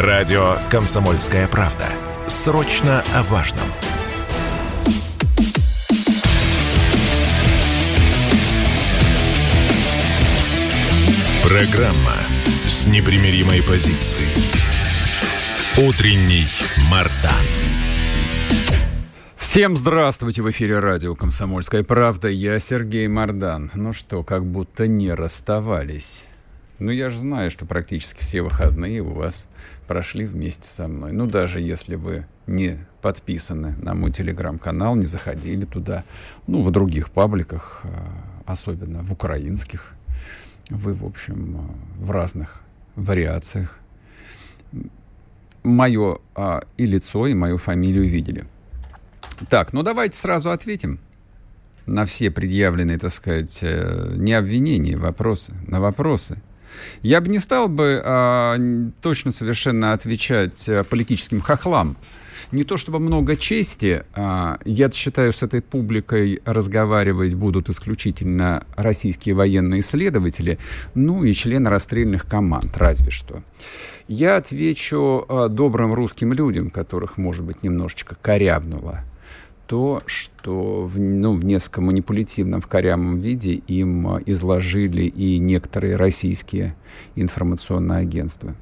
Радио «Комсомольская правда». Срочно о важном. Программа с непримиримой позицией. Утренний Мардан. Всем здравствуйте! В эфире радио «Комсомольская правда». Я Сергей Мардан. Ну что, как будто не расставались. Ну, я же знаю, что практически все выходные у вас прошли вместе со мной. Ну, даже если вы не подписаны на мой телеграм-канал, не заходили туда, ну, в других пабликах, а, особенно в украинских, вы, в общем, в разных вариациях мое а, и лицо, и мою фамилию видели. Так, ну давайте сразу ответим на все предъявленные, так сказать, э, не обвинения, вопросы, на вопросы. Я бы не стал бы а, точно совершенно отвечать а, политическим хохлам. Не то чтобы много чести, а, я считаю, с этой публикой разговаривать будут исключительно российские военные исследователи, ну и члены расстрельных команд, разве что. Я отвечу а, добрым русским людям, которых, может быть, немножечко корябнуло то, что в, ну, в несколько манипулятивном, в корявом виде им а, изложили и некоторые российские информационные агентства.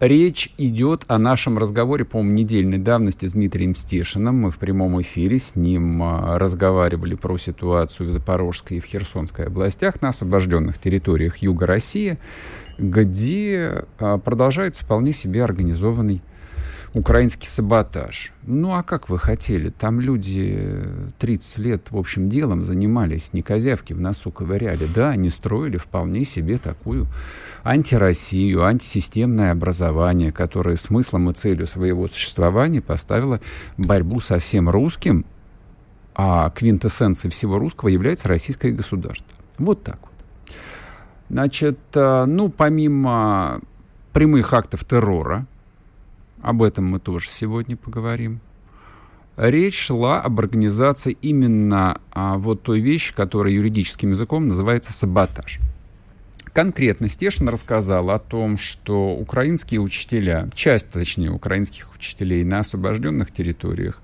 Речь идет о нашем разговоре, по-моему, недельной давности с Дмитрием Стешиным. Мы в прямом эфире с ним а, разговаривали про ситуацию в Запорожской и в Херсонской областях на освобожденных территориях Юга России, где а, продолжается вполне себе организованный украинский саботаж. Ну, а как вы хотели? Там люди 30 лет, в общем, делом занимались, не козявки в носу ковыряли. Да, они строили вполне себе такую антироссию, антисистемное образование, которое смыслом и целью своего существования поставило борьбу со всем русским, а квинтэссенцией всего русского является российское государство. Вот так вот. Значит, э, ну, помимо прямых актов террора, об этом мы тоже сегодня поговорим. Речь шла об организации именно а, вот той вещи, которая юридическим языком называется саботаж. Конкретно Стешин рассказал о том, что украинские учителя, часть, точнее, украинских учителей на освобожденных территориях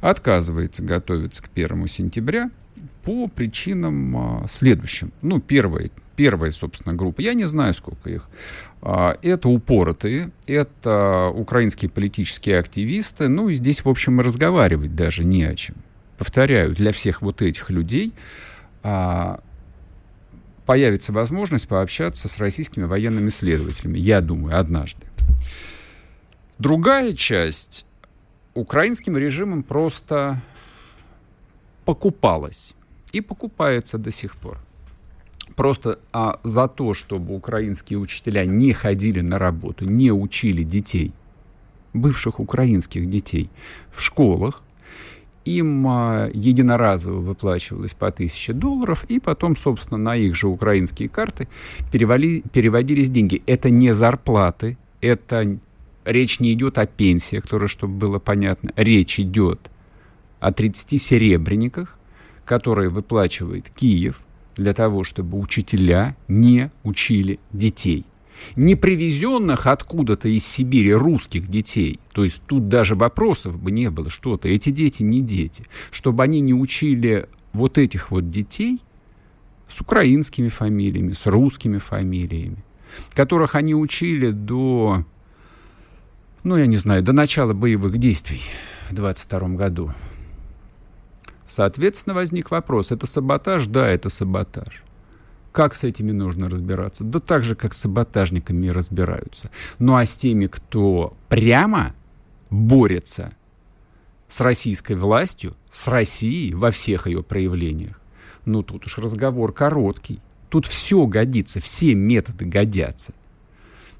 отказывается готовиться к 1 сентября по причинам а, следующим. Ну, первая, первая, собственно, группа, я не знаю, сколько их, а, это упоротые, это украинские политические активисты, ну, и здесь, в общем, и разговаривать даже не о чем. Повторяю, для всех вот этих людей а, появится возможность пообщаться с российскими военными следователями, я думаю, однажды. Другая часть украинским режимом просто покупалась и покупается до сих пор. Просто а, за то, чтобы украинские учителя не ходили на работу, не учили детей, бывших украинских детей, в школах, им а, единоразово выплачивалось по 1000 долларов, и потом, собственно, на их же украинские карты перевали, переводились деньги. Это не зарплаты, это речь не идет о пенсиях, тоже, чтобы было понятно. Речь идет о 30 серебряниках, которые выплачивает Киев для того, чтобы учителя не учили детей. Не привезенных откуда-то из Сибири русских детей. То есть тут даже вопросов бы не было что-то. Эти дети не дети. Чтобы они не учили вот этих вот детей с украинскими фамилиями, с русскими фамилиями, которых они учили до, ну, я не знаю, до начала боевых действий в 22 году. Соответственно, возник вопрос, это саботаж? Да, это саботаж. Как с этими нужно разбираться? Да так же, как с саботажниками разбираются. Ну а с теми, кто прямо борется с российской властью, с Россией во всех ее проявлениях, ну тут уж разговор короткий. Тут все годится, все методы годятся.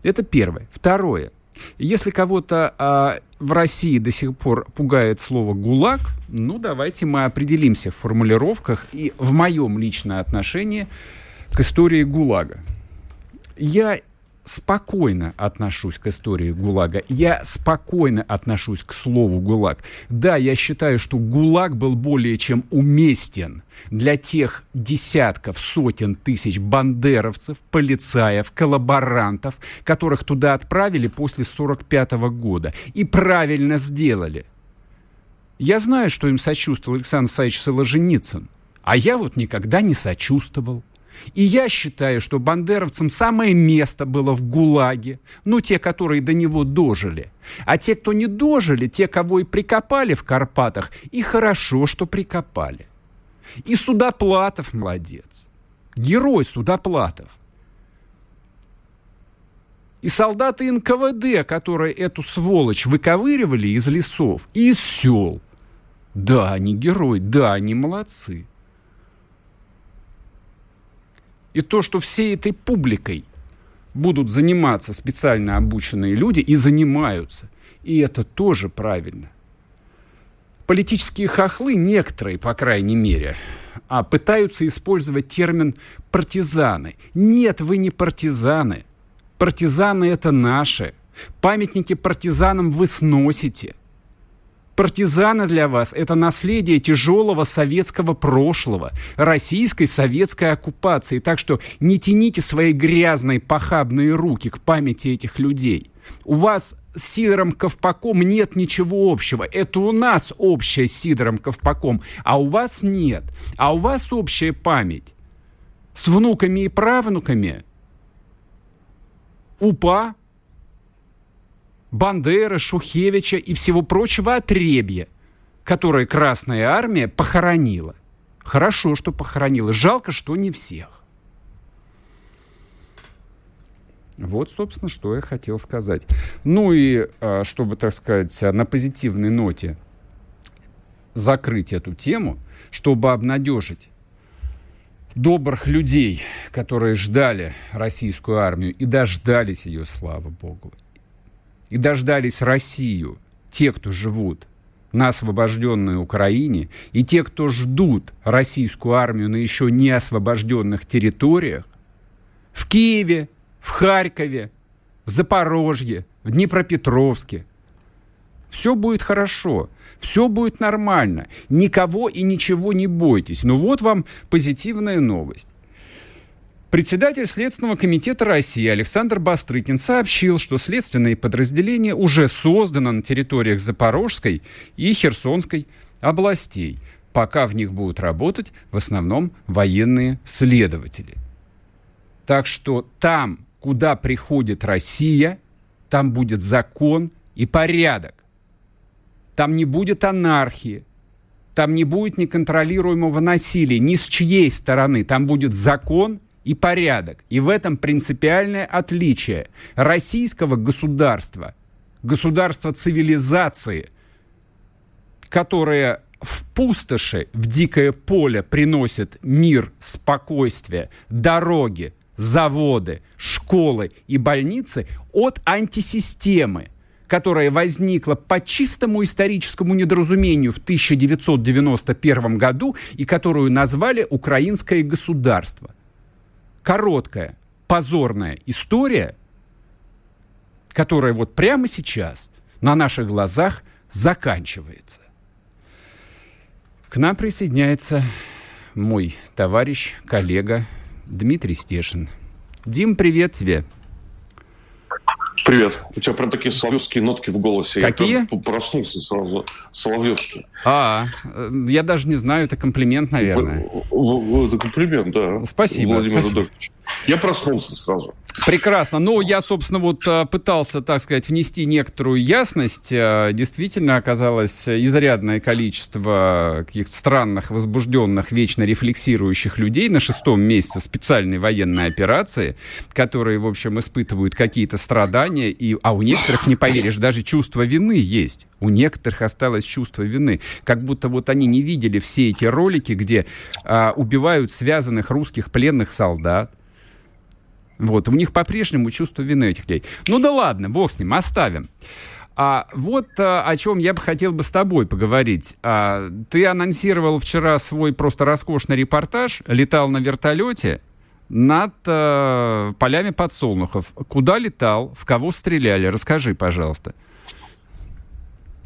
Это первое. Второе. Если кого-то а, в России до сих пор пугает слово «гулаг», ну, давайте мы определимся в формулировках и в моем личном отношении к истории ГУЛАГа. Я спокойно отношусь к истории ГУЛАГа. Я спокойно отношусь к слову ГУЛАГ. Да, я считаю, что ГУЛАГ был более чем уместен для тех десятков, сотен тысяч бандеровцев, полицаев, коллаборантов, которых туда отправили после 1945 года. И правильно сделали. Я знаю, что им сочувствовал Александр Саевич Соложеницын, а я вот никогда не сочувствовал. И я считаю, что бандеровцам самое место было в ГУЛАГе. Ну, те, которые до него дожили. А те, кто не дожили, те, кого и прикопали в Карпатах, и хорошо, что прикопали. И Судоплатов молодец. Герой Судоплатов. И солдаты НКВД, которые эту сволочь выковыривали из лесов и из сел. Да, они герои, да, они молодцы. И то, что всей этой публикой будут заниматься специально обученные люди и занимаются. И это тоже правильно. Политические хохлы, некоторые, по крайней мере, а пытаются использовать термин «партизаны». Нет, вы не партизаны. Партизаны – это наши. Памятники партизанам вы сносите – Партизаны для вас – это наследие тяжелого советского прошлого, российской советской оккупации. Так что не тяните свои грязные похабные руки к памяти этих людей. У вас с Сидором Ковпаком нет ничего общего. Это у нас общее с Сидором Ковпаком, а у вас нет. А у вас общая память с внуками и правнуками УПА, Бандеры, Шухевича и всего прочего отребья, которое Красная Армия похоронила. Хорошо, что похоронила. Жалко, что не всех. Вот, собственно, что я хотел сказать. Ну и, а, чтобы, так сказать, на позитивной ноте закрыть эту тему, чтобы обнадежить добрых людей, которые ждали российскую армию и дождались ее, слава богу, и дождались Россию, те, кто живут на освобожденной Украине, и те, кто ждут российскую армию на еще не освобожденных территориях, в Киеве, в Харькове, в Запорожье, в Днепропетровске. Все будет хорошо, все будет нормально, никого и ничего не бойтесь. Ну вот вам позитивная новость. Председатель Следственного комитета России Александр Бастрыкин сообщил, что следственные подразделения уже созданы на территориях Запорожской и Херсонской областей. Пока в них будут работать в основном военные следователи. Так что там, куда приходит Россия, там будет закон и порядок. Там не будет анархии, там не будет неконтролируемого насилия ни с чьей стороны. Там будет закон и порядок. И в этом принципиальное отличие российского государства, государства цивилизации, которое в пустоши, в дикое поле приносит мир, спокойствие, дороги, заводы, школы и больницы от антисистемы, которая возникла по чистому историческому недоразумению в 1991 году и которую назвали «Украинское государство» короткая, позорная история, которая вот прямо сейчас на наших глазах заканчивается. К нам присоединяется мой товарищ, коллега Дмитрий Стешин. Дим, привет тебе. Привет. У тебя прям такие соловьевские нотки в голосе. Какие? Я проснулся сразу. Соловьевские. А, я даже не знаю, это комплимент, наверное. Это комплимент, да. Спасибо. Владимир спасибо. Рудольфович. Я проснулся сразу. Прекрасно. Ну, я, собственно, вот э, пытался, так сказать, внести некоторую ясность. Э, действительно оказалось изрядное количество каких-то странных, возбужденных, вечно рефлексирующих людей на шестом месяце специальной военной операции, которые, в общем, испытывают какие-то страдания. И, а у некоторых, не поверишь, даже чувство вины есть. У некоторых осталось чувство вины. Как будто вот они не видели все эти ролики, где а, убивают связанных русских пленных солдат, вот, у них по-прежнему чувство вины этих людей. Ну да ладно, бог с ним, оставим. А вот а, о чем я бы хотел бы с тобой поговорить. А, ты анонсировал вчера свой просто роскошный репортаж, летал на вертолете над э, полями подсолнухов. Куда летал, в кого стреляли? Расскажи, пожалуйста.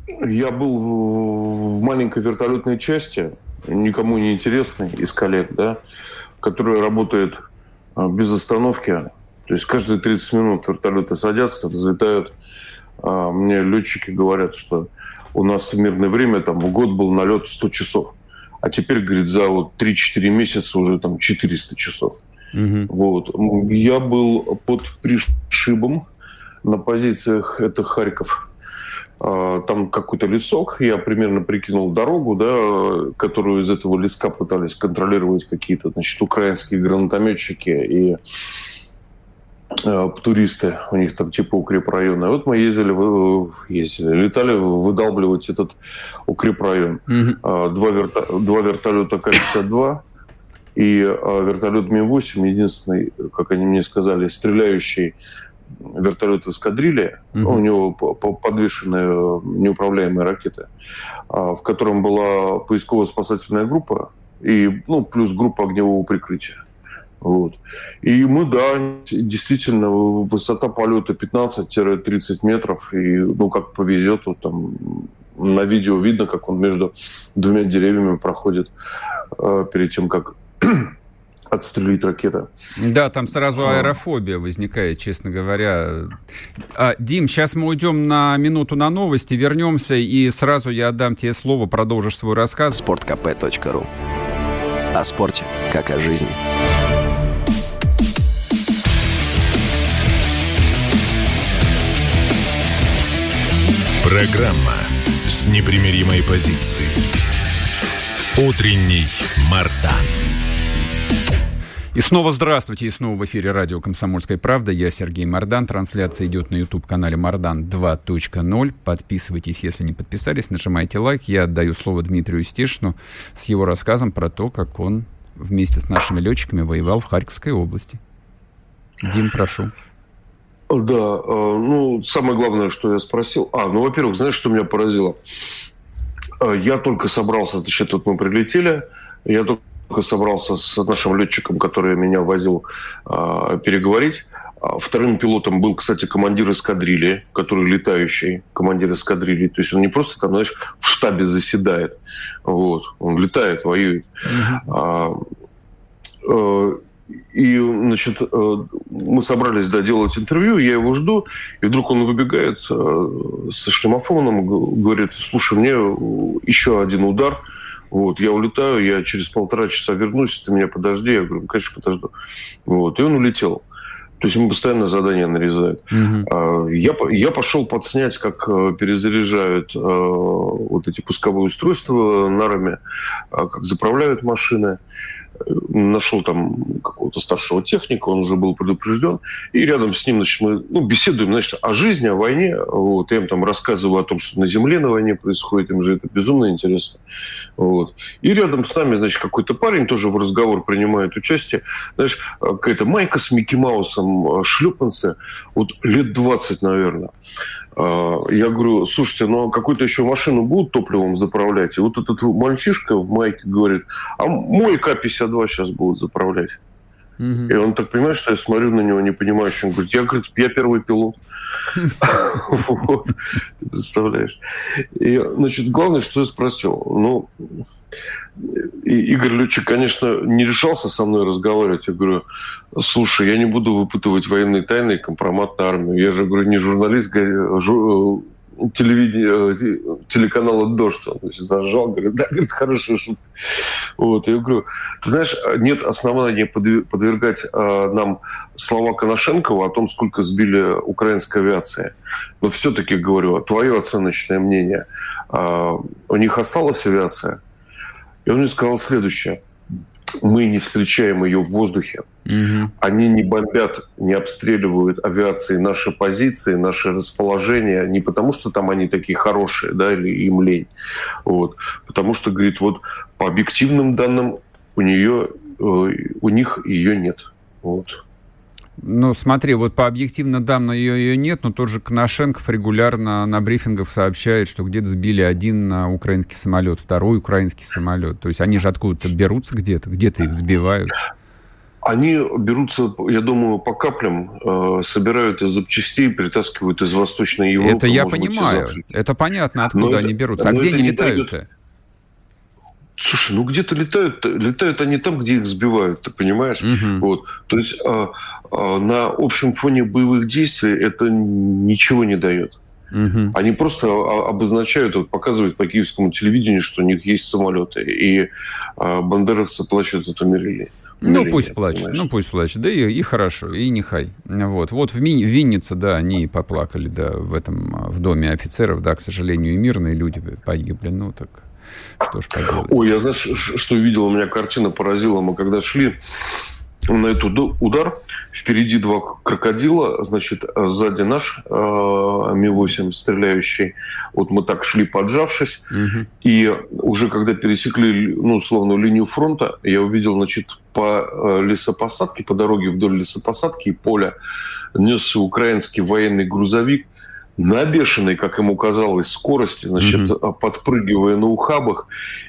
Я был в маленькой вертолетной части, никому не интересной, из коллег, да, которая работает а, без остановки. То есть каждые 30 минут вертолеты садятся, взлетают. А, мне летчики говорят, что у нас в мирное время там в год был налет 100 часов. А теперь, говорит, за вот 3-4 месяца уже там 400 часов. Угу. Вот. Я был под пришибом на позициях, это Харьков. А, там какой-то лесок, я примерно прикинул дорогу, да, которую из этого леска пытались контролировать какие-то, значит, украинские гранатометчики и э, туристы, у них там типа укрепрайона. И вот мы ездили, ездили, летали выдалбливать этот укрепрайон. Mm-hmm. Два, верта, два вертолета К-52 и а, вертолет Ми-8, единственный, как они мне сказали, стреляющий вертолет в эскадрилье, угу. у него подвешенная неуправляемая ракета, а, в котором была поисково-спасательная группа и ну, плюс группа огневого прикрытия. Вот. И мы, да, действительно, высота полета 15-30 метров, и, ну, как повезет, вот там на видео видно, как он между двумя деревьями проходит э, перед тем, как отстрелить ракета. Да, там сразу а. аэрофобия возникает, честно говоря. А, Дим, сейчас мы уйдем на минуту на новости, вернемся, и сразу я отдам тебе слово, продолжишь свой рассказ. sportkp.ru О спорте, как о жизни. Программа с непримиримой позицией. Утренний Мардан. И снова здравствуйте, и снова в эфире радио «Комсомольская правда». Я Сергей Мордан. Трансляция идет на YouTube-канале «Мордан 2.0». Подписывайтесь, если не подписались, нажимайте лайк. Я отдаю слово Дмитрию Стешину с его рассказом про то, как он вместе с нашими летчиками воевал в Харьковской области. Дим, прошу. Да, э, ну, самое главное, что я спросил... А, ну, во-первых, знаешь, что меня поразило? Э, я только собрался, значит, вот мы прилетели, я только собрался с нашим летчиком, который меня возил, а, переговорить. А, вторым пилотом был, кстати, командир эскадрильи, который летающий командир эскадрильи. То есть он не просто там, знаешь, в штабе заседает. Вот. Он летает, воюет. Mm-hmm. И, значит, э, мы собрались, да, делать интервью, я его жду, и вдруг он выбегает со шлемофоном, говорит, слушай, мне еще один удар – вот, я улетаю, я через полтора часа вернусь, ты меня подожди. Я говорю, конечно, подожду. Вот, и он улетел. То есть ему постоянно задания нарезают. Угу. Я, я пошел подснять, как э, перезаряжают э, вот эти пусковые устройства нарами, а как заправляют машины нашел там какого-то старшего техника, он уже был предупрежден, и рядом с ним, значит, мы ну, беседуем, значит, о жизни, о войне, вот, я им там рассказываю о том, что на земле на войне происходит, им же это безумно интересно, вот. И рядом с нами, значит, какой-то парень тоже в разговор принимает участие, знаешь, какая-то майка с Микки Маусом, шлепанцы, вот лет 20, наверное. А, я говорю, слушайте, ну а какую-то еще машину будут топливом заправлять? И вот этот мальчишка в майке говорит, а мой К-52 сейчас будут заправлять. И он так понимает, что я смотрю на него, не понимаю, что он говорит, я, говорит, я первый пилот. Ты представляешь? И, значит, главное, что я спросил. Ну, Игорь Лючик, конечно, не решался со мной разговаривать. Я говорю, слушай, я не буду выпытывать военные тайны и компромат на армию. Я же, говорю, не журналист, телевидение, э, телеканала «Дождь». Он значит, зажал, говорит, да, говорит, хорошая шутка. Вот, я говорю, ты знаешь, нет основания подвергать э, нам слова Коношенкова о том, сколько сбили украинской авиации. Но все-таки, говорю, твое оценочное мнение. Э, у них осталась авиация? И он мне сказал следующее мы не встречаем ее в воздухе. Угу. Они не бомбят, не обстреливают авиации наши позиции, наши расположения, не потому что там они такие хорошие, да, или им лень, вот, потому что, говорит, вот по объективным данным у нее, э, у них ее нет, вот. Ну, смотри, вот по объективно данным ее, ее нет, но тот же Коношенков регулярно на брифингах сообщает, что где-то сбили один украинский самолет, второй украинский самолет. То есть они же откуда-то берутся где-то, где-то их сбивают. они берутся, я думаю, по каплям, э, собирают из запчастей, притаскивают из Восточной Европы. Это я понимаю. Это понятно, откуда но они берутся. А где они летают-то? Слушай, ну где-то летают, летают они там, где их сбивают, ты понимаешь? Угу. Вот. То есть а, а, на общем фоне боевых действий это ничего не дает. Угу. Они просто обозначают, вот, показывают по киевскому телевидению, что у них есть самолеты, и а, бандеровцы плачут эту мерили. Ну, Или пусть нет, понимаешь? ну, пусть плачет. Да и, и хорошо, и нехай. Вот, вот в, Ми, в Виннице, да, они поплакали, да, в этом, в доме офицеров, да, к сожалению, и мирные люди погибли, ну, так что ж поделать. Ой, я знаешь, что видел, у меня картина поразила, мы когда шли, на этот удар. Впереди два крокодила, значит, сзади наш э, Ми-8 стреляющий. Вот мы так шли, поджавшись. Угу. И уже когда пересекли, ну, условно, линию фронта, я увидел, значит, по э, лесопосадке, по дороге вдоль лесопосадки и поля несся украинский военный грузовик – на бешеной, как ему казалось, скорости, значит, mm-hmm. подпрыгивая на ухабах,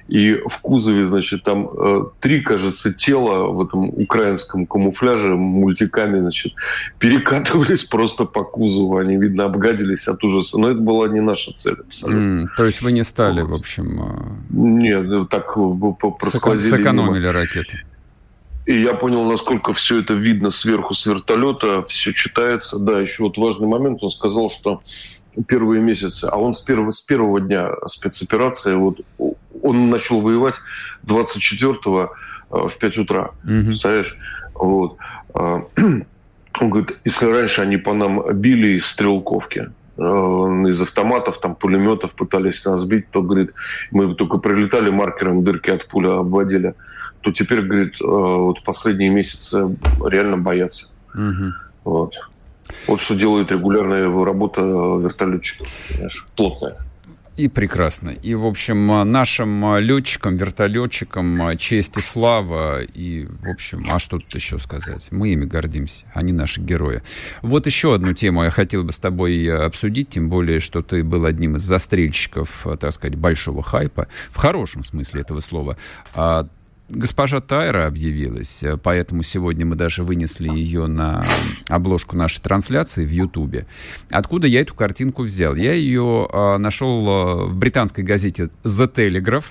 и в кузове, значит, там э, три, кажется, тела в этом украинском камуфляже мультиками, значит, перекатывались просто по кузову, они, видно, обгадились от ужаса, но это была не наша цель абсолютно. Mm, то есть вы не стали, в общем... Э, Нет, так просквозили. Сэкономили мимо. ракету. И я понял, насколько все это видно сверху с вертолета, все читается. Да, еще вот важный момент, он сказал, что первые месяцы, а он с первого, с первого дня спецоперации, вот он начал воевать 24-го э, в 5 утра, mm-hmm. представляешь? Вот. А, он говорит, если раньше они по нам били из стрелковки, из автоматов, там, пулеметов пытались нас бить, то, говорит, мы только прилетали маркером, дырки от пуля обводили то теперь, говорит, э, вот последние месяцы реально боятся. Угу. Вот. Вот что делает регулярная работа вертолетчиков, понимаешь, плотная. И прекрасно. И, в общем, нашим летчикам, вертолетчикам честь и слава. И, в общем, а что тут еще сказать? Мы ими гордимся, они наши герои. Вот еще одну тему я хотел бы с тобой обсудить, тем более, что ты был одним из застрельщиков, так сказать, большого хайпа, в хорошем смысле этого слова. Госпожа Тайра объявилась, э, поэтому сегодня мы даже вынесли ее на обложку нашей трансляции в Ютубе. Откуда я эту картинку взял? Я ее э, нашел э, в британской газете The Telegraph.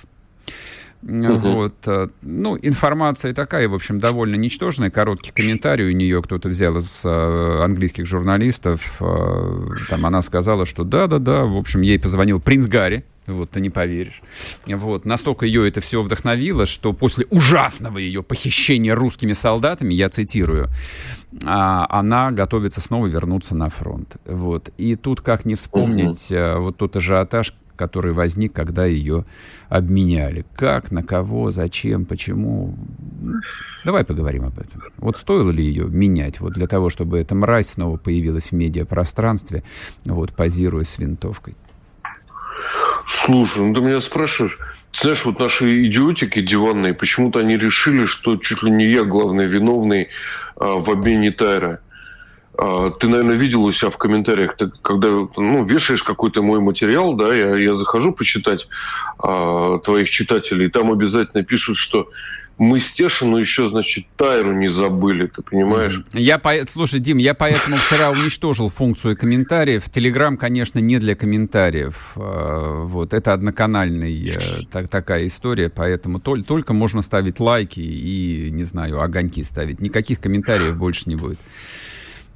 Вот, э, ну, информация такая, в общем, довольно ничтожная. Короткий комментарий у нее кто-то взял из э, английских журналистов. Э, там она сказала, что да-да-да, в общем, ей позвонил принц Гарри, вот, ты не поверишь. Вот, настолько ее это все вдохновило, что после ужасного ее похищения русскими солдатами, я цитирую, а, она готовится снова вернуться на фронт. Вот. И тут как не вспомнить угу. вот тот ажиотаж, который возник, когда ее обменяли. Как, на кого, зачем, почему. Давай поговорим об этом. Вот стоило ли ее менять вот для того, чтобы эта мразь снова появилась в медиапространстве, вот, позируя с винтовкой? Слушай, ну ты меня спрашиваешь, ты знаешь, вот наши идиотики диванные, почему-то они решили, что чуть ли не я главный виновный а, в обмене Тайра. А, ты, наверное, видел у себя в комментариях, ты, когда ну, вешаешь какой-то мой материал, да, я, я захожу почитать а, твоих читателей, и там обязательно пишут, что мы Стешину еще, значит, Тайру не забыли, ты понимаешь? Я по... Слушай, Дим, я поэтому вчера уничтожил функцию комментариев. Телеграм, конечно, не для комментариев. А, вот, это одноканальная э, так, такая история, поэтому только, только можно ставить лайки и, не знаю, огоньки ставить. Никаких комментариев больше не будет.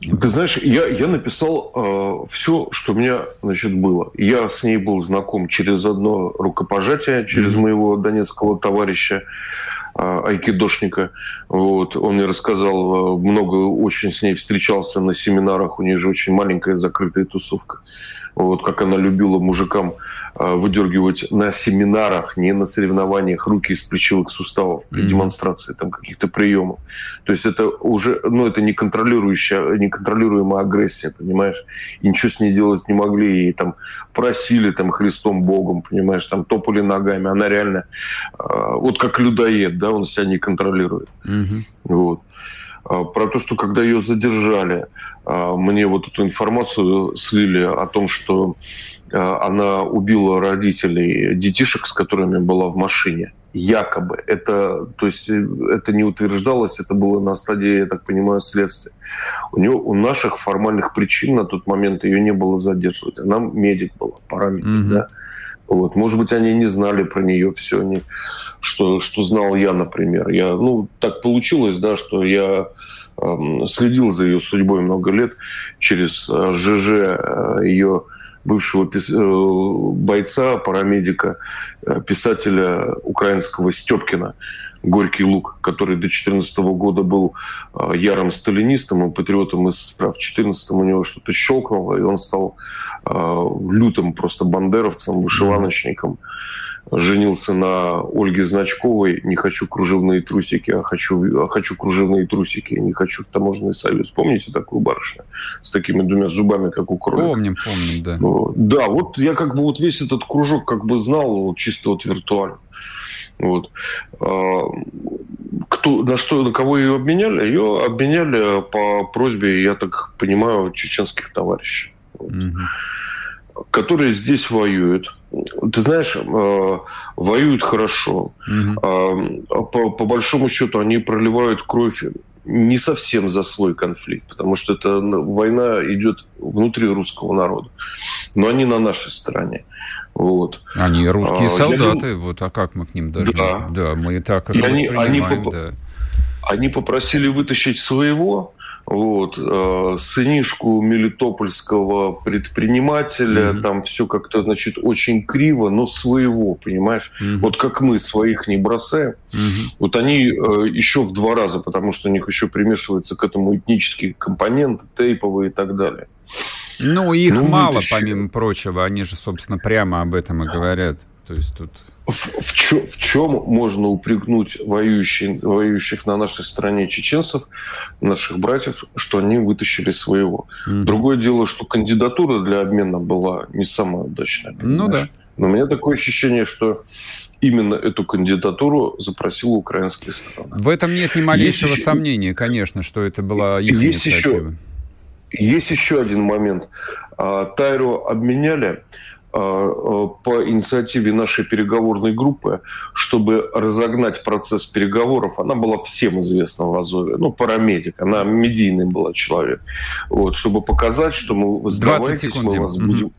Ты знаешь, я, я написал э, все, что у меня значит, было. Я с ней был знаком через одно рукопожатие, через mm-hmm. моего донецкого товарища э, айкидошника. Вот. Он мне рассказал, э, много очень с ней встречался на семинарах. У нее же очень маленькая закрытая тусовка. Вот как она любила мужикам выдергивать на семинарах, не на соревнованиях руки из плечевых суставов при mm-hmm. демонстрации там каких-то приемов. То есть это уже, ну, это неконтролирующая, неконтролируемая агрессия, понимаешь? И ничего с ней делать не могли, и там просили там Христом Богом, понимаешь, там топали ногами. Она реально, э, вот как людоед, да, он себя не контролирует. Mm-hmm. Вот э, про то, что когда ее задержали, мне вот эту информацию слили о том, что она убила родителей детишек, с которыми была в машине. якобы. Это, то есть э, это не утверждалось, это было на стадии, я так понимаю, следствия. У него у наших формальных причин на тот момент ее не было задерживать. Она медик была, парамедик, mm-hmm. да. Вот. Может быть, они не знали про нее все, не, что, что знал я, например. Я, ну, так получилось, да, что я э, следил за ее судьбой много лет через э, ЖЖ э, ее бывшего. Э, бойца, парамедика, э, писателя украинского Степкина «Горький лук», который до 2014 года был э, ярым сталинистом и патриотом СССР. В 2014 у него что-то щелкнуло, и он стал лютым просто бандеровцем, вышиваночником. Женился на Ольге Значковой, не хочу кружевные трусики, а хочу, а хочу кружевные трусики, не хочу в таможенный союз. Помните такую барышню с такими двумя зубами, как у кролика? Помним, помним, да. Да, вот я как бы вот весь этот кружок как бы знал чисто вот виртуально. Вот. А, кто, на что, на кого ее обменяли? Ее обменяли по просьбе, я так понимаю, чеченских товарищей. Вот. Угу. Которые здесь воюют ты знаешь, э, воюют хорошо. Угу. По, по большому счету они проливают кровь не совсем за свой конфликт, потому что это война идет внутри русского народа. Но они на нашей стороне. Вот. Они русские а, солдаты, я... вот, а как мы к ним даже? Да, да мы так их они, они, поп... да. они попросили вытащить своего, вот, э, сынишку мелитопольского предпринимателя, mm-hmm. там все как-то, значит, очень криво, но своего, понимаешь? Mm-hmm. Вот как мы своих не бросаем, mm-hmm. вот они э, еще в два раза, потому что у них еще примешивается к этому этнические компоненты, тейповые и так далее. Ну, их ну, мало, вытащили. помимо прочего, они же, собственно, прямо об этом и говорят. То есть тут... В, в, чё, в чем можно упрекнуть воюющих, воюющих на нашей стране чеченцев, наших братьев, что они вытащили своего? Mm-hmm. Другое дело, что кандидатура для обмена была не самая удачная. Понимаешь? Ну да. Но у меня такое ощущение, что именно эту кандидатуру запросила украинская сторона. В этом нет ни малейшего есть сомнения, еще... конечно, что это была их есть инициатива. Еще, есть еще один момент. А, Тайру обменяли Э, э, по инициативе нашей переговорной группы, чтобы разогнать процесс переговоров. Она была всем известна в Азове, ну, парамедик, она медийный была человек. Вот, чтобы показать, что мы сдавайтесь, мы вас будем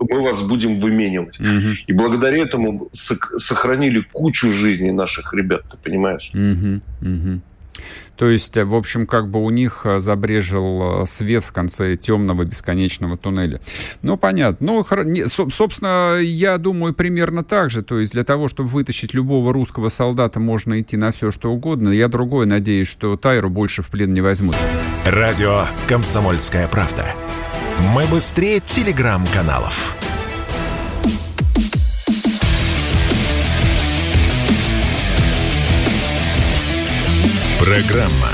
мы вас будем выменивать. Угу. И благодаря этому сохранили кучу жизней наших ребят, ты понимаешь? Угу. Угу. То есть, в общем, как бы у них э, забрежил э, свет в конце темного бесконечного туннеля. Ну, понятно. Ну, собственно, я думаю, примерно так же. То есть, для того, чтобы вытащить любого русского солдата, можно идти на все, что угодно. Я другое надеюсь, что Тайру больше в плен не возьмут. Радио «Комсомольская правда». Мы быстрее телеграм-каналов. Программа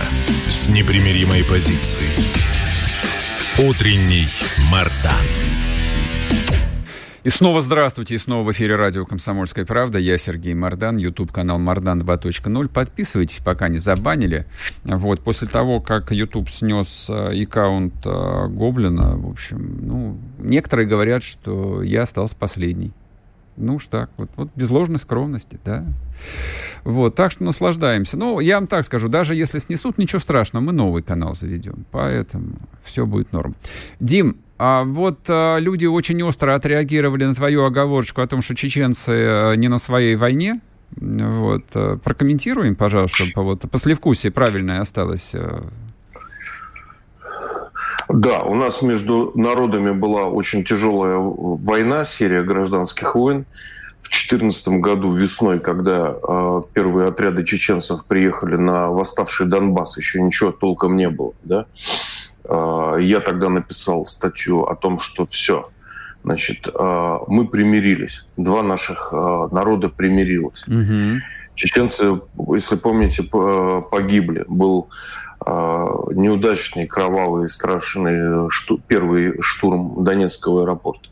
с непримиримой позицией. Утренний Мардан. И снова здравствуйте, и снова в эфире радио «Комсомольская правда». Я Сергей Мардан, YouTube-канал «Мардан 2.0». Подписывайтесь, пока не забанили. Вот, после того, как YouTube снес э, аккаунт э, Гоблина, в общем, ну, некоторые говорят, что я остался последний. Ну уж так, вот, вот без ложной скромности, да. Вот, так что наслаждаемся. Ну, я вам так скажу, даже если снесут, ничего страшного, мы новый канал заведем, поэтому все будет норм. Дим, а вот а, люди очень остро отреагировали на твою оговорочку о том, что чеченцы а, не на своей войне. Вот, а, прокомментируем, пожалуйста, чтобы вот послевкусие правильное осталось а, да, у нас между народами была очень тяжелая война, серия гражданских войн. В 2014 году весной, когда э, первые отряды чеченцев приехали на восставший Донбасс, еще ничего толком не было. Да? Э, я тогда написал статью о том, что все, значит, э, мы примирились. Два наших э, народа примирилось. Угу. Чеченцы, если помните, погибли. Был неудачный, кровавый, страшный шту, первый штурм Донецкого аэропорта.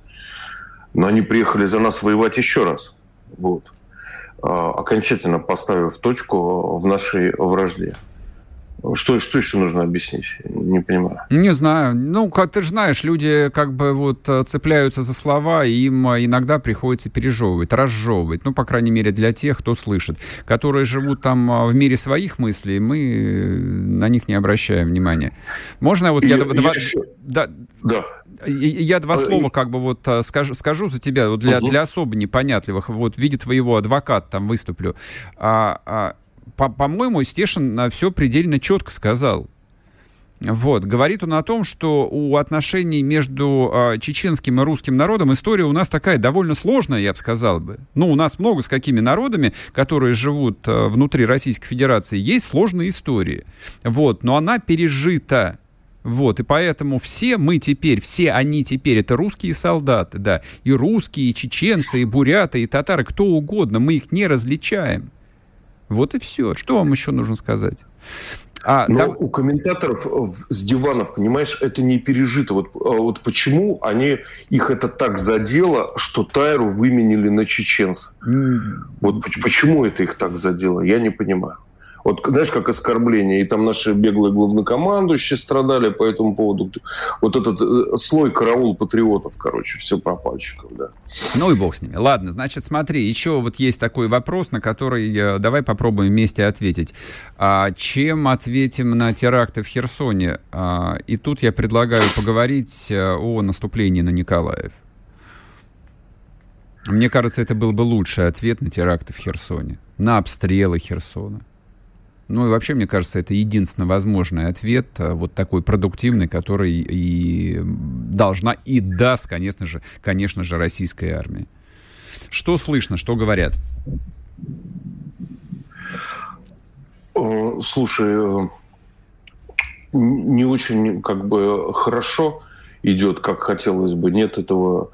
Но они приехали за нас воевать еще раз. Вот. А, окончательно поставив точку в нашей вражде. Что, что еще нужно объяснить? Не понимаю. Не знаю. Ну, как ты же знаешь, люди как бы вот э, цепляются за слова, и им э, иногда приходится пережевывать, разжевывать. Ну, по крайней мере, для тех, кто слышит. Которые живут там э, в мире своих мыслей, мы на них не обращаем внимания. Можно вот я, я, два... еще... да, да. Я два слова как бы вот скажу, скажу за тебя, вот для, угу. для особо непонятливых, вот в виде твоего адвоката там выступлю. А, а, по- по-моему, Стешин все предельно четко сказал. Вот. Говорит он о том, что у отношений между э, чеченским и русским народом история у нас такая довольно сложная, я бы сказал бы. Ну, у нас много с какими народами, которые живут э, внутри Российской Федерации, есть сложные истории. Вот. Но она пережита. Вот, и поэтому все мы теперь, все они теперь, это русские солдаты, да, и русские, и чеченцы, и буряты, и татары, кто угодно, мы их не различаем. Вот и все. Что вам еще нужно сказать? А, Но да... у комментаторов с диванов, понимаешь, это не пережито. Вот, а вот почему они их это так задело, что Тайру выменили на чеченца? Mm. Вот почему это их так задело, я не понимаю. Вот знаешь, как оскорбление. И там наши беглые главнокомандующие страдали по этому поводу. Вот этот э, слой караул патриотов, короче, все пропальщиков, да. Ну и бог с ними. Ладно, значит, смотри, еще вот есть такой вопрос, на который давай попробуем вместе ответить. А, чем ответим на теракты в Херсоне? А, и тут я предлагаю поговорить э, о наступлении на Николаев. Мне кажется, это был бы лучший ответ на теракты в Херсоне, на обстрелы Херсона. Ну и вообще, мне кажется, это единственно возможный ответ, э, вот такой продуктивный, который и должна и даст, конечно же, конечно же, российская армия. Что слышно, что говорят? Э, слушай, э, не очень как бы хорошо идет, как хотелось бы. Нет этого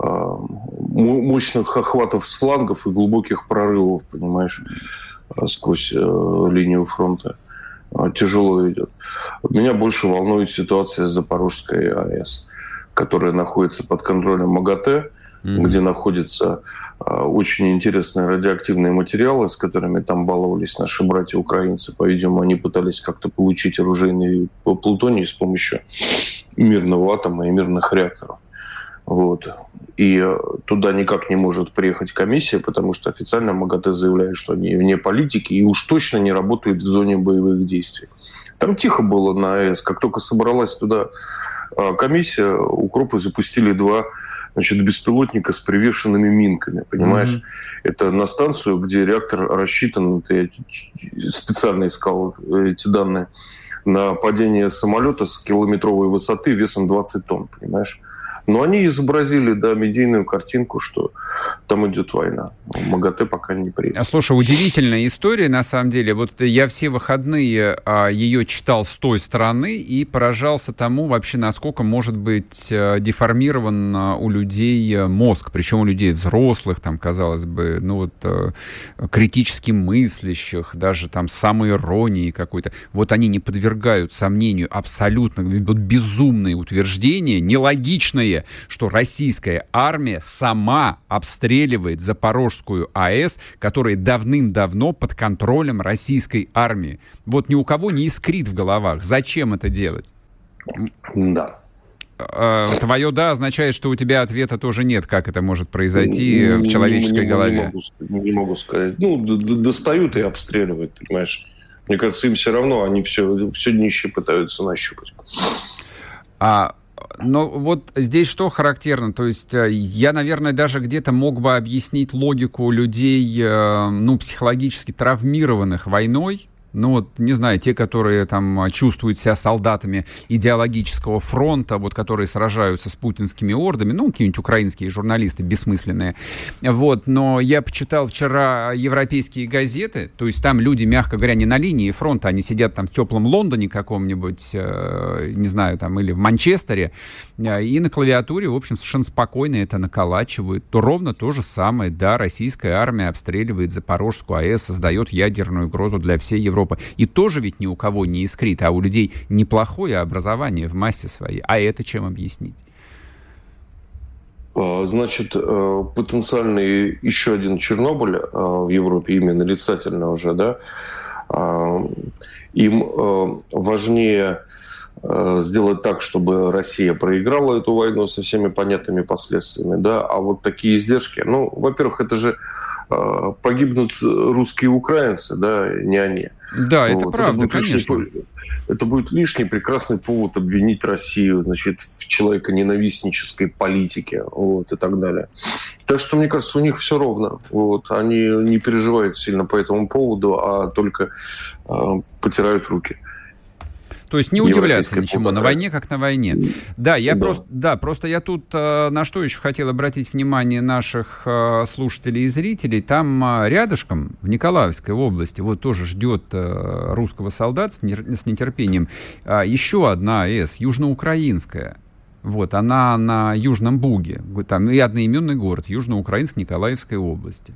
мощных охватов с флангов и глубоких прорывов, понимаешь? Сквозь э, линию фронта э, тяжело идет. Меня больше волнует ситуация с Запорожской АЭС, которая находится под контролем МАГАТЭ, mm-hmm. где находятся э, очень интересные радиоактивные материалы, с которыми там баловались наши братья-украинцы. По-видимому, они пытались как-то получить оружейный плутоний с помощью мирного атома и мирных реакторов. Вот. И туда никак не может приехать комиссия, потому что официально МАГАТЭ заявляет, что они вне политики и уж точно не работают в зоне боевых действий. Там тихо было на АЭС. Как только собралась туда а, комиссия, укропы запустили два значит, беспилотника с привешенными минками, понимаешь? Mm-hmm. Это на станцию, где реактор рассчитан, я специально искал эти данные, на падение самолета с километровой высоты весом 20 тонн, понимаешь? Но они изобразили, да, медийную картинку, что там идет война. МАГАТЭ пока не приедет. Слушай, удивительная история, на самом деле. Вот я все выходные а, ее читал с той стороны и поражался тому вообще, насколько может быть а, деформирован а, у людей а, мозг, причем у людей взрослых, там, казалось бы, ну вот а, критически мыслящих, даже там самой иронии какой-то. Вот они не подвергают сомнению абсолютно вот, безумные утверждения, нелогичные что российская армия сама обстреливает Запорожскую АЭС, которая давным-давно под контролем российской армии. Вот ни у кого не искрит в головах. Зачем это делать? Да. А, Твое «да» означает, что у тебя ответа тоже нет, как это может произойти в человеческой не, голове. Не могу, не могу сказать. Ну, достают и обстреливают, понимаешь. Мне кажется, им все равно, они все, все днище пытаются нащупать. А но вот здесь что характерно? То есть э, я, наверное, даже где-то мог бы объяснить логику людей, э, ну, психологически травмированных войной, ну вот, не знаю, те, которые там а, чувствуют себя солдатами идеологического фронта, вот, которые сражаются с путинскими ордами, ну, какие-нибудь украинские журналисты бессмысленные, вот, но я почитал вчера европейские газеты, то есть там люди, мягко говоря, не на линии фронта, они сидят там в теплом Лондоне каком-нибудь, э, не знаю, там, или в Манчестере, э, и на клавиатуре, в общем, совершенно спокойно это наколачивают, то ровно то же самое, да, российская армия обстреливает Запорожскую АЭС, создает ядерную угрозу для всей Европы, Европа. И тоже ведь ни у кого не искрит, а у людей неплохое образование в массе своей. А это чем объяснить? А, значит, э, потенциальный еще один Чернобыль э, в Европе, именно нарицательно уже, да, Им важнее сделать так, чтобы Россия проиграла эту войну со всеми понятными последствиями, да, а вот такие издержки, ну, во-первых, это же погибнут русские украинцы, да, не они. Да, вот. это правда, это конечно. Лишний, это будет лишний прекрасный повод обвинить Россию, значит, в человеконенавистнической политике, вот, и так далее. Так что, мне кажется, у них все ровно. Вот, они не переживают сильно по этому поводу, а только э, потирают руки. То есть не удивляться ничему, на войне как на войне. Да, я да. просто, да, просто я тут э, на что еще хотел обратить внимание наших э, слушателей и зрителей. Там э, рядышком, в Николаевской области, вот тоже ждет э, русского солдата с, не, с нетерпением э, еще одна АЭС, южноукраинская. Вот, она на Южном Буге, там и одноименный город, Южноукраинск Николаевской области.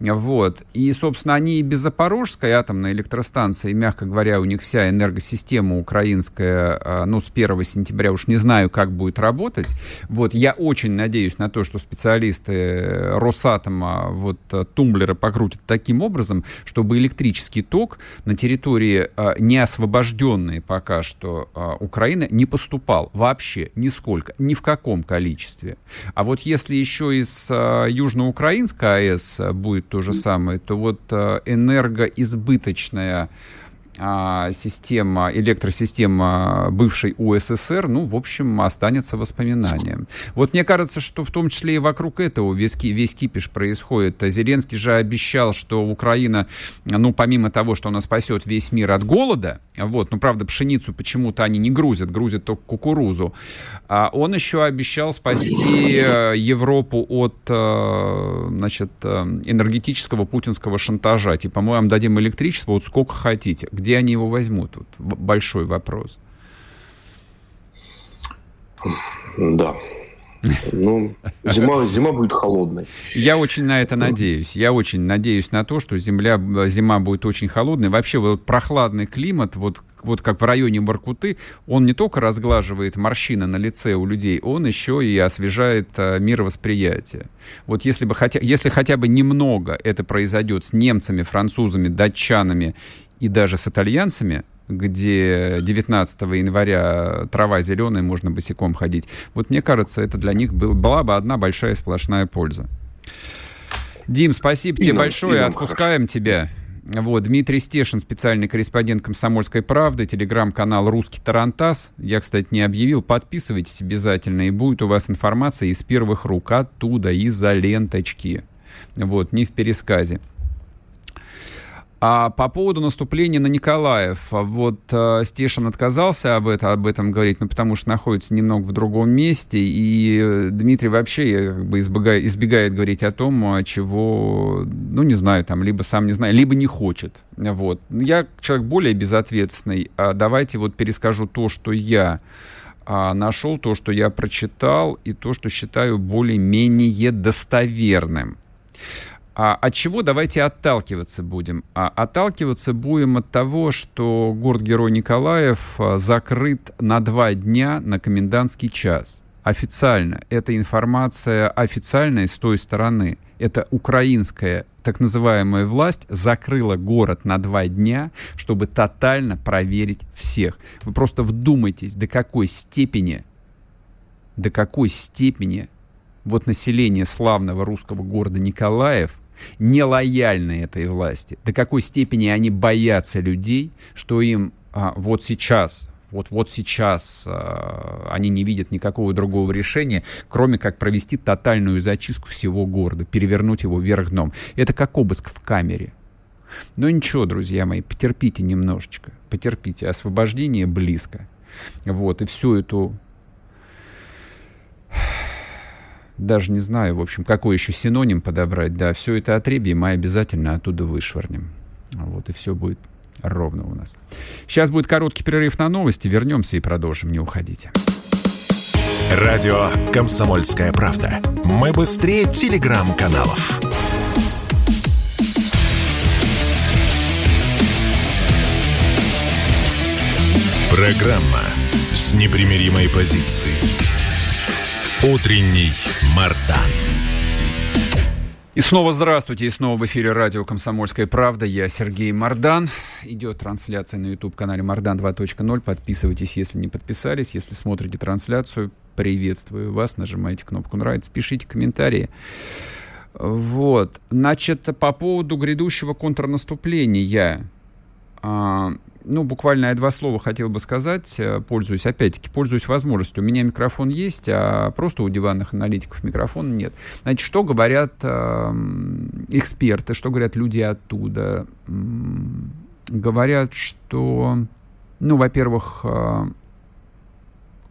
Вот. И, собственно, они и без Запорожской атомной электростанции, мягко говоря, у них вся энергосистема украинская, а, ну, с 1 сентября уж не знаю, как будет работать. Вот. Я очень надеюсь на то, что специалисты Росатома вот тумблеры покрутят таким образом, чтобы электрический ток на территории а, не освобожденной пока что а, Украины не поступал вообще нисколько, ни в каком количестве. А вот если еще из Южноукраинской АЭС будет то же самое, то вот э, энергоизбыточная система, электросистема бывшей УССР, ну, в общем, останется воспоминанием. Вот мне кажется, что в том числе и вокруг этого весь, весь кипиш происходит. Зеленский же обещал, что Украина, ну, помимо того, что она спасет весь мир от голода, вот, ну, правда, пшеницу почему-то они не грузят, грузят только кукурузу, а он еще обещал спасти э, Европу от, э, значит, э, энергетического путинского шантажа. Типа, мы вам дадим электричество вот сколько хотите где они его возьмут? Вот большой вопрос. Да. Ну, зима, зима будет холодной. Я очень на это надеюсь. Я очень надеюсь на то, что земля, зима будет очень холодной. Вообще, вот прохладный климат, вот, вот как в районе Воркуты, он не только разглаживает морщины на лице у людей, он еще и освежает а, мировосприятие. Вот если, бы хотя, если хотя бы немного это произойдет с немцами, французами, датчанами и даже с итальянцами, где 19 января трава зеленая, можно босиком ходить. Вот мне кажется, это для них был, была бы одна большая сплошная польза. Дим, спасибо и тебе нам, большое, отпускаем хорошо. тебя. Вот, Дмитрий Стешин, специальный корреспондент «Комсомольской правды», телеграм-канал «Русский Тарантас». Я, кстати, не объявил, подписывайтесь обязательно, и будет у вас информация из первых рук, оттуда, из-за ленточки. Вот, не в пересказе. А по поводу наступления на Николаев, вот э, Стешин отказался об, это, об этом говорить, ну, потому что находится немного в другом месте, и Дмитрий вообще э, как бы избегает, избегает говорить о том, чего, ну, не знаю, там, либо сам не знает, либо не хочет. Вот. Я человек более безответственный, а давайте вот перескажу то, что я а, нашел, то, что я прочитал, и то, что считаю более-менее достоверным. А от чего давайте отталкиваться будем? А отталкиваться будем от того, что город-герой Николаев а, закрыт на два дня на комендантский час. Официально. Эта информация официальная с той стороны. Это украинская так называемая власть закрыла город на два дня, чтобы тотально проверить всех. Вы просто вдумайтесь, до какой степени, до какой степени вот население славного русского города Николаев нелояльны этой власти, до какой степени они боятся людей, что им а, вот сейчас, вот, вот сейчас а, они не видят никакого другого решения, кроме как провести тотальную зачистку всего города, перевернуть его вверх дном. Это как обыск в камере. Но ничего, друзья мои, потерпите немножечко, потерпите, освобождение близко. Вот, и всю эту даже не знаю, в общем, какой еще синоним подобрать, да, все это отребье мы обязательно оттуда вышвырнем. Вот, и все будет ровно у нас. Сейчас будет короткий перерыв на новости, вернемся и продолжим, не уходите. Радио «Комсомольская правда». Мы быстрее телеграм-каналов. Программа с непримиримой позицией. Утренний Мардан. И снова здравствуйте, и снова в эфире радио «Комсомольская правда». Я Сергей Мордан. Идет трансляция на YouTube-канале «Мордан 2.0». Подписывайтесь, если не подписались. Если смотрите трансляцию, приветствую вас. Нажимайте кнопку «Нравится», пишите комментарии. Вот. Значит, по поводу грядущего контрнаступления. А, ну, буквально я два слова хотел бы сказать, э, пользуюсь, опять-таки, пользуюсь возможностью. У меня микрофон есть, а просто у диванных аналитиков микрофона нет. Значит, что говорят э, эксперты, что говорят люди оттуда? Говорят, что, ну, во-первых, э,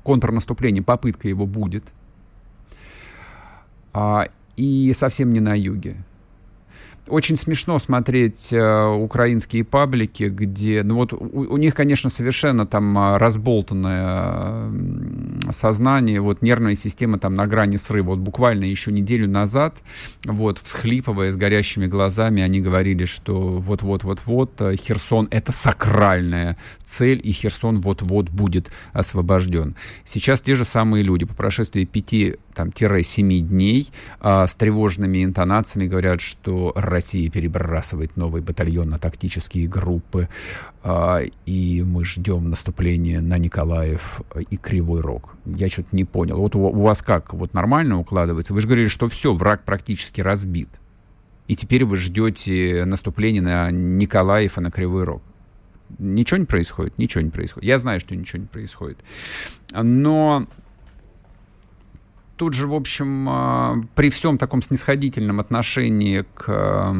контрнаступление, попытка его будет, э, и совсем не на юге очень смешно смотреть э, украинские паблики, где, ну вот у, у них, конечно, совершенно там а, разболтанное сознание, вот нервная система там на грани срыва. Вот буквально еще неделю назад, вот всхлипывая с горящими глазами, они говорили, что вот-вот-вот-вот э, Херсон это сакральная цель, и Херсон вот-вот будет освобожден. Сейчас те же самые люди по прошествии пяти там, 7 дней а, с тревожными интонациями говорят, что Россия перебрасывает новый батальон на тактические группы, а, и мы ждем наступления на Николаев и Кривой Рог. Я что-то не понял. Вот у вас как? Вот нормально укладывается? Вы же говорили, что все, враг практически разбит. И теперь вы ждете наступления на Николаев и на Кривой Рог. Ничего не происходит? Ничего не происходит. Я знаю, что ничего не происходит. Но тут же, в общем, а, при всем таком снисходительном отношении к а,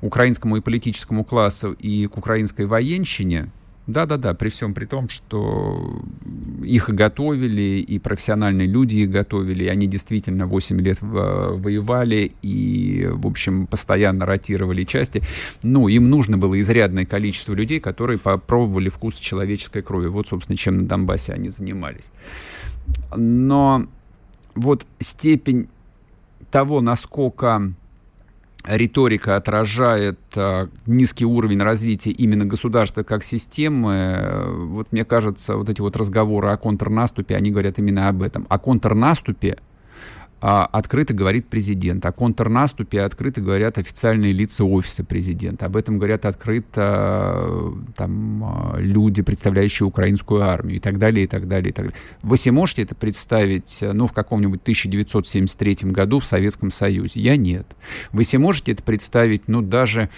украинскому и политическому классу и к украинской военщине, да-да-да, при всем при том, что их готовили, и профессиональные люди их готовили, и они действительно 8 лет воевали, и, в общем, постоянно ротировали части. Ну, им нужно было изрядное количество людей, которые попробовали вкус человеческой крови. Вот, собственно, чем на Донбассе они занимались. Но вот степень того, насколько риторика отражает э, низкий уровень развития именно государства как системы, э, вот мне кажется, вот эти вот разговоры о контрнаступе, они говорят именно об этом. О контрнаступе а, открыто говорит президент. О контрнаступе открыто говорят официальные лица офиса президента. Об этом говорят открыто там, а, люди, представляющие украинскую армию и так далее, и так далее, и так далее. Вы себе можете это представить ну, в каком-нибудь 1973 году в Советском Союзе? Я нет. Вы себе можете это представить, ну, даже,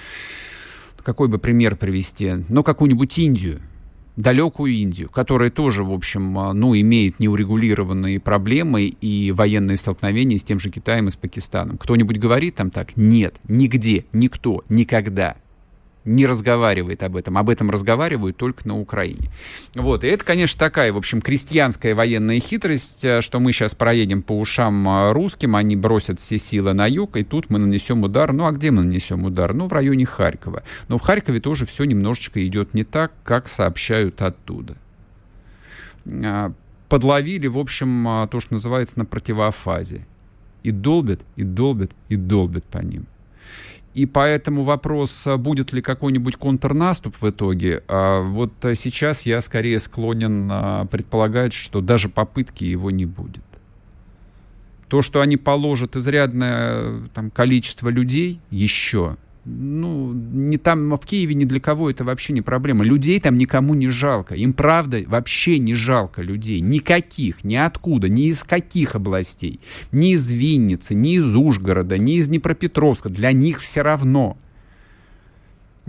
какой бы пример привести, ну, какую-нибудь Индию, далекую Индию, которая тоже, в общем, а, ну, имеет неурегулированные проблемы и военные столкновения с тем же Китаем и с Пакистаном. Кто-нибудь говорит там так? Нет, нигде, никто, никогда не разговаривает об этом. Об этом разговаривают только на Украине. Вот. И это, конечно, такая, в общем, крестьянская военная хитрость, э, что мы сейчас проедем по ушам э, русским, они бросят все силы на юг, и тут мы нанесем удар. Ну, а где мы нанесем удар? Ну, в районе Харькова. Но в Харькове тоже все немножечко идет не так, как сообщают оттуда. А, подловили, в общем, то, что называется на противофазе. И долбят, и долбят, и долбят по ним. И поэтому вопрос, а будет ли какой-нибудь контрнаступ в итоге, а вот сейчас я скорее склонен а, предполагать, что даже попытки его не будет. То, что они положат изрядное там, количество людей еще, ну, не там, в Киеве ни для кого это вообще не проблема. Людей там никому не жалко. Им, правда, вообще не жалко людей. Никаких, ни откуда, ни из каких областей. Ни из Винницы, ни из Ужгорода, ни из Днепропетровска. Для них все равно.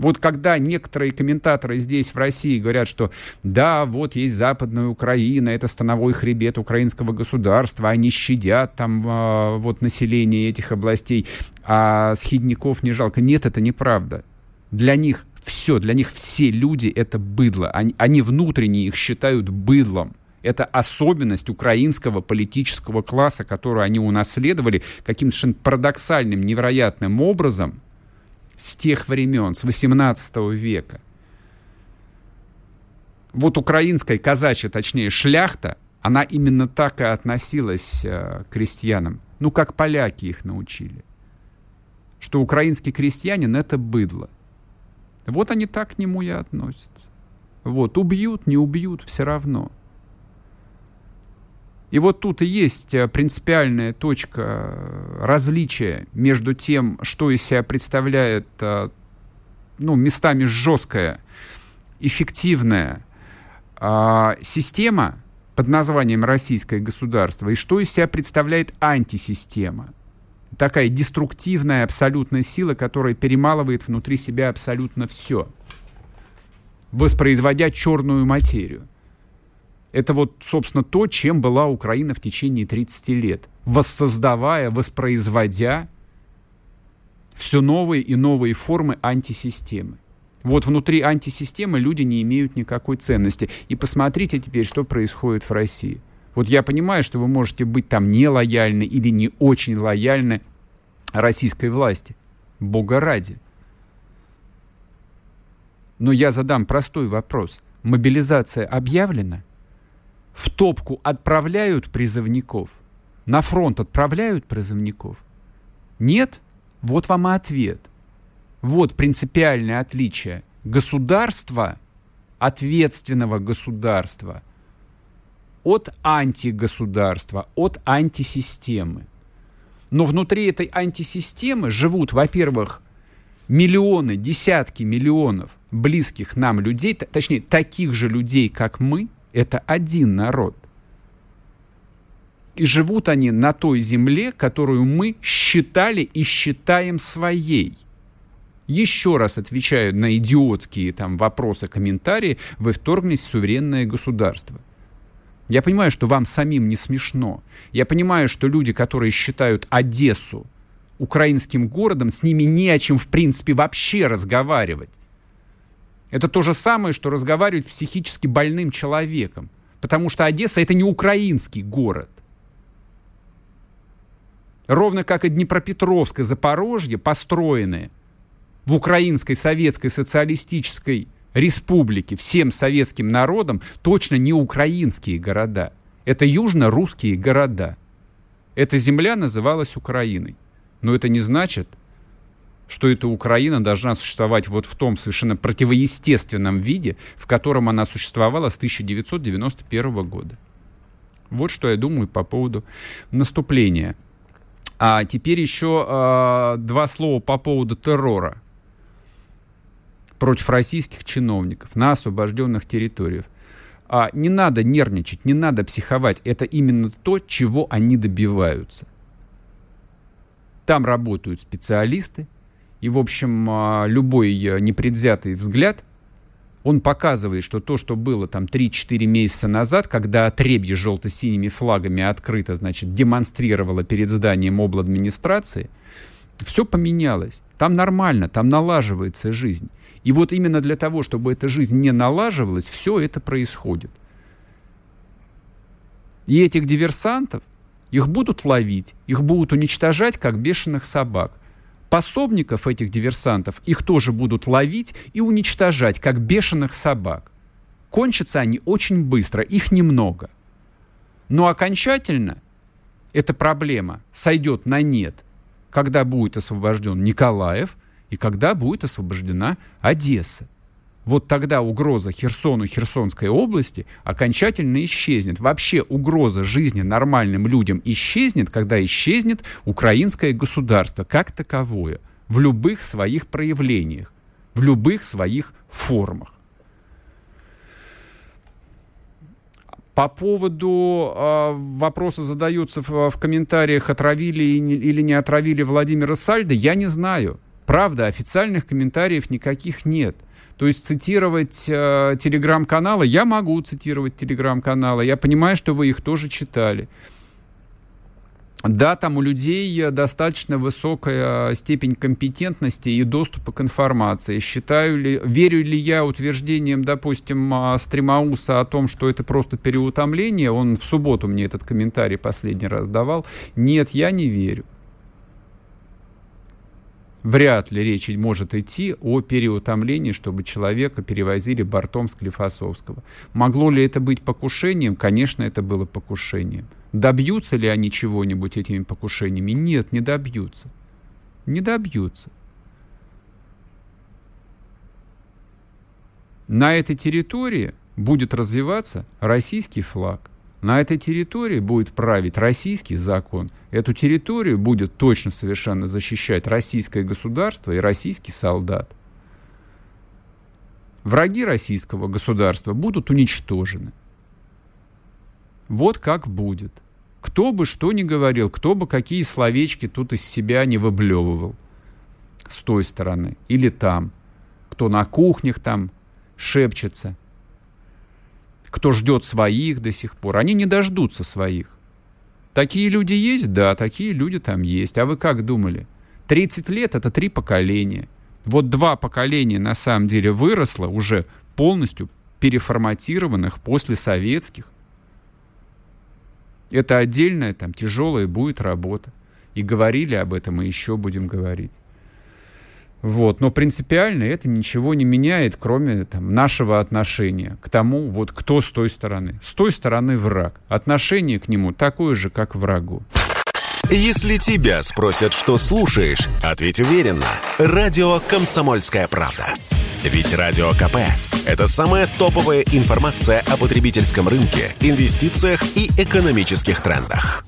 Вот когда некоторые комментаторы здесь, в России, говорят, что да, вот есть Западная Украина, это становой хребет украинского государства, они щадят там э, вот население этих областей, а схидников не жалко. Нет, это неправда. Для них все, для них все люди это быдло. Они, они внутренне их считают быдлом. Это особенность украинского политического класса, которую они унаследовали каким-то парадоксальным, невероятным образом – с тех времен, с 18 века. Вот украинская, казачья, точнее, шляхта, она именно так и относилась э, к крестьянам. Ну, как поляки их научили. Что украинский крестьянин — это быдло. Вот они так к нему и относятся. Вот, убьют, не убьют, все равно. И вот тут и есть э, принципиальная точка э, различия между тем, что из себя представляет э, ну, местами жесткая, эффективная а, система под названием «российское государство» и что из себя представляет антисистема. Такая деструктивная абсолютная сила, которая перемалывает внутри себя абсолютно все, воспроизводя черную материю. Это вот, собственно, то, чем была Украина в течение 30 лет. Воссоздавая, воспроизводя все новые и новые формы антисистемы. Вот внутри антисистемы люди не имеют никакой ценности. И посмотрите теперь, что происходит в России. Вот я понимаю, что вы можете быть там не лояльны или не очень лояльны российской власти. Бога ради. Но я задам простой вопрос. Мобилизация объявлена? В топку отправляют призывников? На фронт отправляют призывников? Нет? Вот вам и ответ. Вот принципиальное отличие государства, ответственного государства, от антигосударства, от антисистемы. Но внутри этой антисистемы живут, во-первых, миллионы, десятки миллионов близких нам людей, точнее, таких же людей, как мы, это один народ. И живут они на той земле, которую мы считали и считаем своей. Еще раз отвечаю на идиотские там вопросы, комментарии, вы вторгнетесь в суверенное государство. Я понимаю, что вам самим не смешно. Я понимаю, что люди, которые считают Одессу украинским городом, с ними не о чем, в принципе, вообще разговаривать. Это то же самое, что разговаривать с психически больным человеком. Потому что Одесса — это не украинский город. Ровно как и Днепропетровск и Запорожье построены в Украинской Советской Социалистической Республике всем советским народом точно не украинские города. Это южно-русские города. Эта земля называлась Украиной. Но это не значит, что эта Украина должна существовать вот в том совершенно противоестественном виде, в котором она существовала с 1991 года. Вот что я думаю по поводу наступления а теперь еще э, два слова по поводу террора против российских чиновников на освобожденных территориях. А, не надо нервничать, не надо психовать. Это именно то, чего они добиваются. Там работают специалисты, и, в общем, а, любой э, непредвзятый взгляд он показывает, что то, что было там 3-4 месяца назад, когда отребье желто-синими флагами открыто, значит, демонстрировало перед зданием обл. администрации, все поменялось. Там нормально, там налаживается жизнь. И вот именно для того, чтобы эта жизнь не налаживалась, все это происходит. И этих диверсантов, их будут ловить, их будут уничтожать, как бешеных собак пособников этих диверсантов, их тоже будут ловить и уничтожать, как бешеных собак. Кончатся они очень быстро, их немного. Но окончательно эта проблема сойдет на нет, когда будет освобожден Николаев и когда будет освобождена Одесса вот тогда угроза Херсону, Херсонской области окончательно исчезнет. Вообще угроза жизни нормальным людям исчезнет, когда исчезнет украинское государство как таковое в любых своих проявлениях, в любых своих формах. По поводу э, вопроса задаются в, в комментариях, отравили или не отравили Владимира Сальда, я не знаю. Правда, официальных комментариев никаких нет. То есть цитировать э, телеграм-каналы, я могу цитировать телеграм-каналы, я понимаю, что вы их тоже читали. Да, там у людей достаточно высокая степень компетентности и доступа к информации. Считаю ли, верю ли я утверждением, допустим, а, Стримауса о том, что это просто переутомление? Он в субботу мне этот комментарий последний раз давал. Нет, я не верю вряд ли речь может идти о переутомлении, чтобы человека перевозили бортом с Клифосовского. Могло ли это быть покушением? Конечно, это было покушением. Добьются ли они чего-нибудь этими покушениями? Нет, не добьются. Не добьются. На этой территории будет развиваться российский флаг. На этой территории будет править российский закон. Эту территорию будет точно совершенно защищать российское государство и российский солдат. Враги российского государства будут уничтожены. Вот как будет. Кто бы что ни говорил, кто бы какие словечки тут из себя не выблевывал с той стороны или там, кто на кухнях там шепчется – кто ждет своих до сих пор. Они не дождутся своих. Такие люди есть? Да, такие люди там есть. А вы как думали? 30 лет — это три поколения. Вот два поколения на самом деле выросло уже полностью переформатированных после советских. Это отдельная там тяжелая будет работа. И говорили об этом, и еще будем говорить. Вот. Но принципиально это ничего не меняет, кроме там, нашего отношения к тому, вот кто с той стороны. С той стороны враг. Отношение к нему такое же, как к врагу. Если тебя спросят, что слушаешь, ответь уверенно. Радио «Комсомольская правда». Ведь Радио КП – это самая топовая информация о потребительском рынке, инвестициях и экономических трендах.